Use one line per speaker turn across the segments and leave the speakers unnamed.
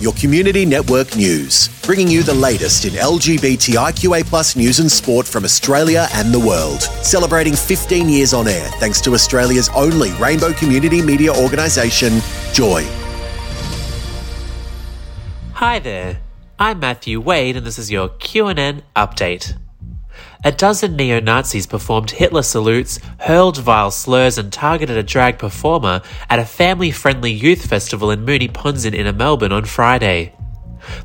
your community network news, bringing you the latest in LGBTIQA plus news and sport from Australia and the world. Celebrating 15 years on air thanks to Australia's only rainbow community media organisation, Joy.
Hi there, I'm Matthew Wade and this is your QNN update. A dozen neo Nazis performed Hitler salutes, hurled vile slurs, and targeted a drag performer at a family friendly youth festival in Moonee Ponds in Inner Melbourne on Friday.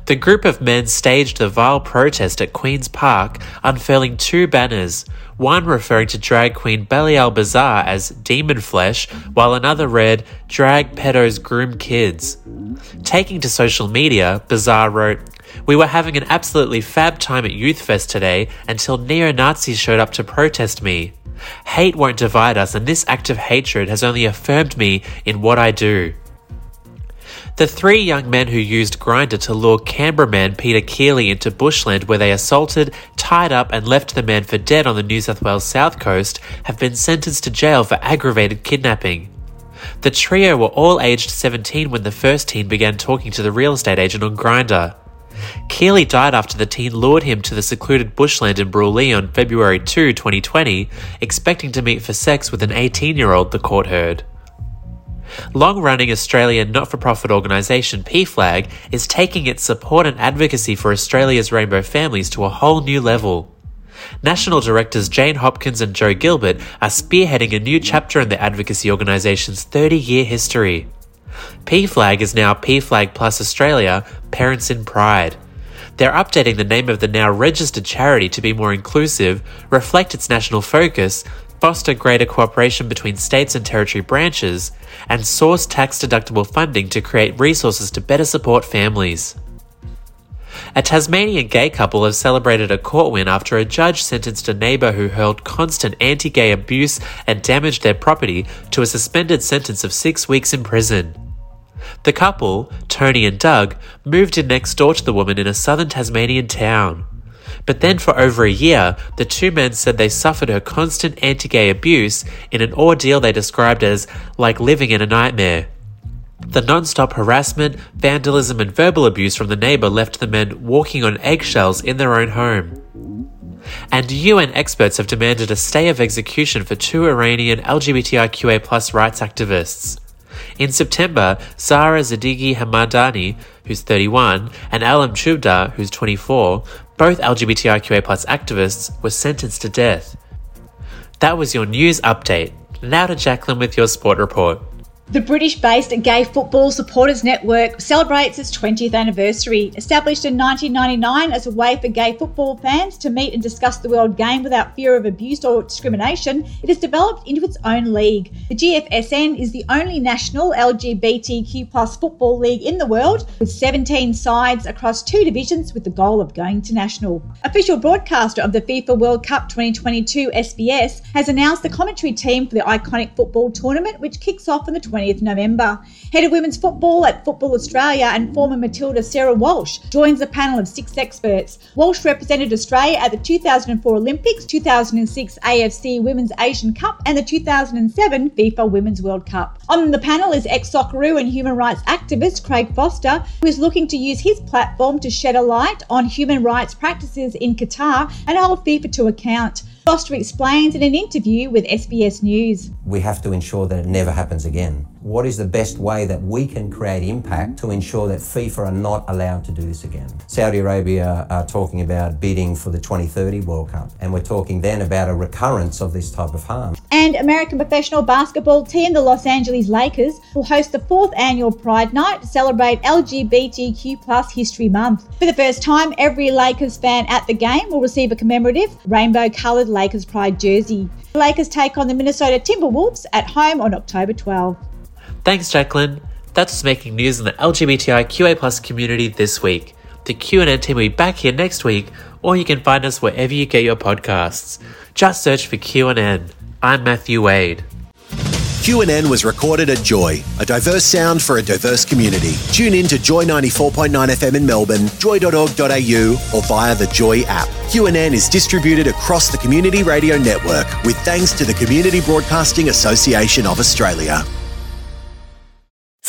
The group of men staged the vile protest at Queen's Park, unfurling two banners, one referring to drag queen Belial B'Zarr as demon flesh, while another read Drag pedos groom kids. Taking to social media, B'Zarr wrote, we were having an absolutely fab time at Youth Fest today until neo Nazis showed up to protest me. Hate won't divide us, and this act of hatred has only affirmed me in what I do. The three young men who used Grindr to lure Canberra man Peter Keeley into bushland where they assaulted, tied up, and left the man for dead on the New South Wales south coast have been sentenced to jail for aggravated kidnapping. The trio were all aged 17 when the first teen began talking to the real estate agent on Grindr. Keeley died after the teen lured him to the secluded bushland in Broulee on February 2, 2020, expecting to meet for sex with an 18 year old, the court heard. Long running Australian not for profit organisation PFLAG is taking its support and advocacy for Australia's rainbow families to a whole new level. National directors Jane Hopkins and Joe Gilbert are spearheading a new chapter in the advocacy organisation's 30 year history. PFLAG is now PFLAG Plus Australia Parents in Pride. They're updating the name of the now registered charity to be more inclusive, reflect its national focus, foster greater cooperation between states and territory branches, and source tax deductible funding to create resources to better support families. A Tasmanian gay couple have celebrated a court win after a judge sentenced a neighbour who hurled constant anti gay abuse and damaged their property to a suspended sentence of six weeks in prison. The couple, Tony and Doug, moved in next door to the woman in a southern Tasmanian town. But then, for over a year, the two men said they suffered her constant anti gay abuse in an ordeal they described as like living in a nightmare. The non stop harassment, vandalism, and verbal abuse from the neighbour left the men walking on eggshells in their own home. And UN experts have demanded a stay of execution for two Iranian LGBTIQA rights activists. In September, Zara Sedighi Hamadani, who's 31, and Elham Choubdar, who's 24, both LGBTIQA activists, were sentenced to death. That was your news update. Now to Jacqueline with your sport report.
The British based Gay Football Supporters Network celebrates its 20th anniversary. Established in 1999 as a way for gay football fans to meet and discuss the world game without fear of abuse or discrimination, it has developed into its own league. The GFSN is the only national LGBTQ football league in the world, with 17 sides across two divisions with the goal of going to national. Official broadcaster of the FIFA World Cup 2022 SBS has announced the commentary team for the iconic football tournament, which kicks off on the 20th 20th November. Head of women's football at Football Australia and former Matilda Sarah Walsh joins a panel of six experts. Walsh represented Australia at the 2004 Olympics, 2006 AFC Women's Asian Cup, and the 2007 FIFA Women's World Cup. On the panel is ex Socceroo and human rights activist Craig Foster, who is looking to use his platform to shed a light on human rights practices in Qatar and hold FIFA to account. Foster explains in an interview with SBS News.
We have to ensure that it never happens again. What is the best way that we can create impact to ensure that FIFA are not allowed to do this again? Saudi Arabia are talking about bidding for the 2030 World Cup, and we're talking then about a recurrence of this type of harm.
And American professional basketball team, the Los Angeles Lakers, will host the fourth annual Pride Night to celebrate LGBTQ plus History Month. For the first time, every Lakers fan at the game will receive a commemorative rainbow coloured Lakers Pride jersey. The Lakers take on the Minnesota Timberwolves at home on October 12.
Thanks, Jacqueline. That's what's making news in the LGBTIQA community this week. The QNN team will be back here next week, or you can find us wherever you get your podcasts. Just search for QNN. I'm Matthew Wade.
QNN was recorded at Joy, a diverse sound for a diverse community. Tune in to Joy 94.9 FM in Melbourne, joy.org.au, or via the Joy app. QNN is distributed across the Community Radio Network with thanks to the Community Broadcasting Association of Australia.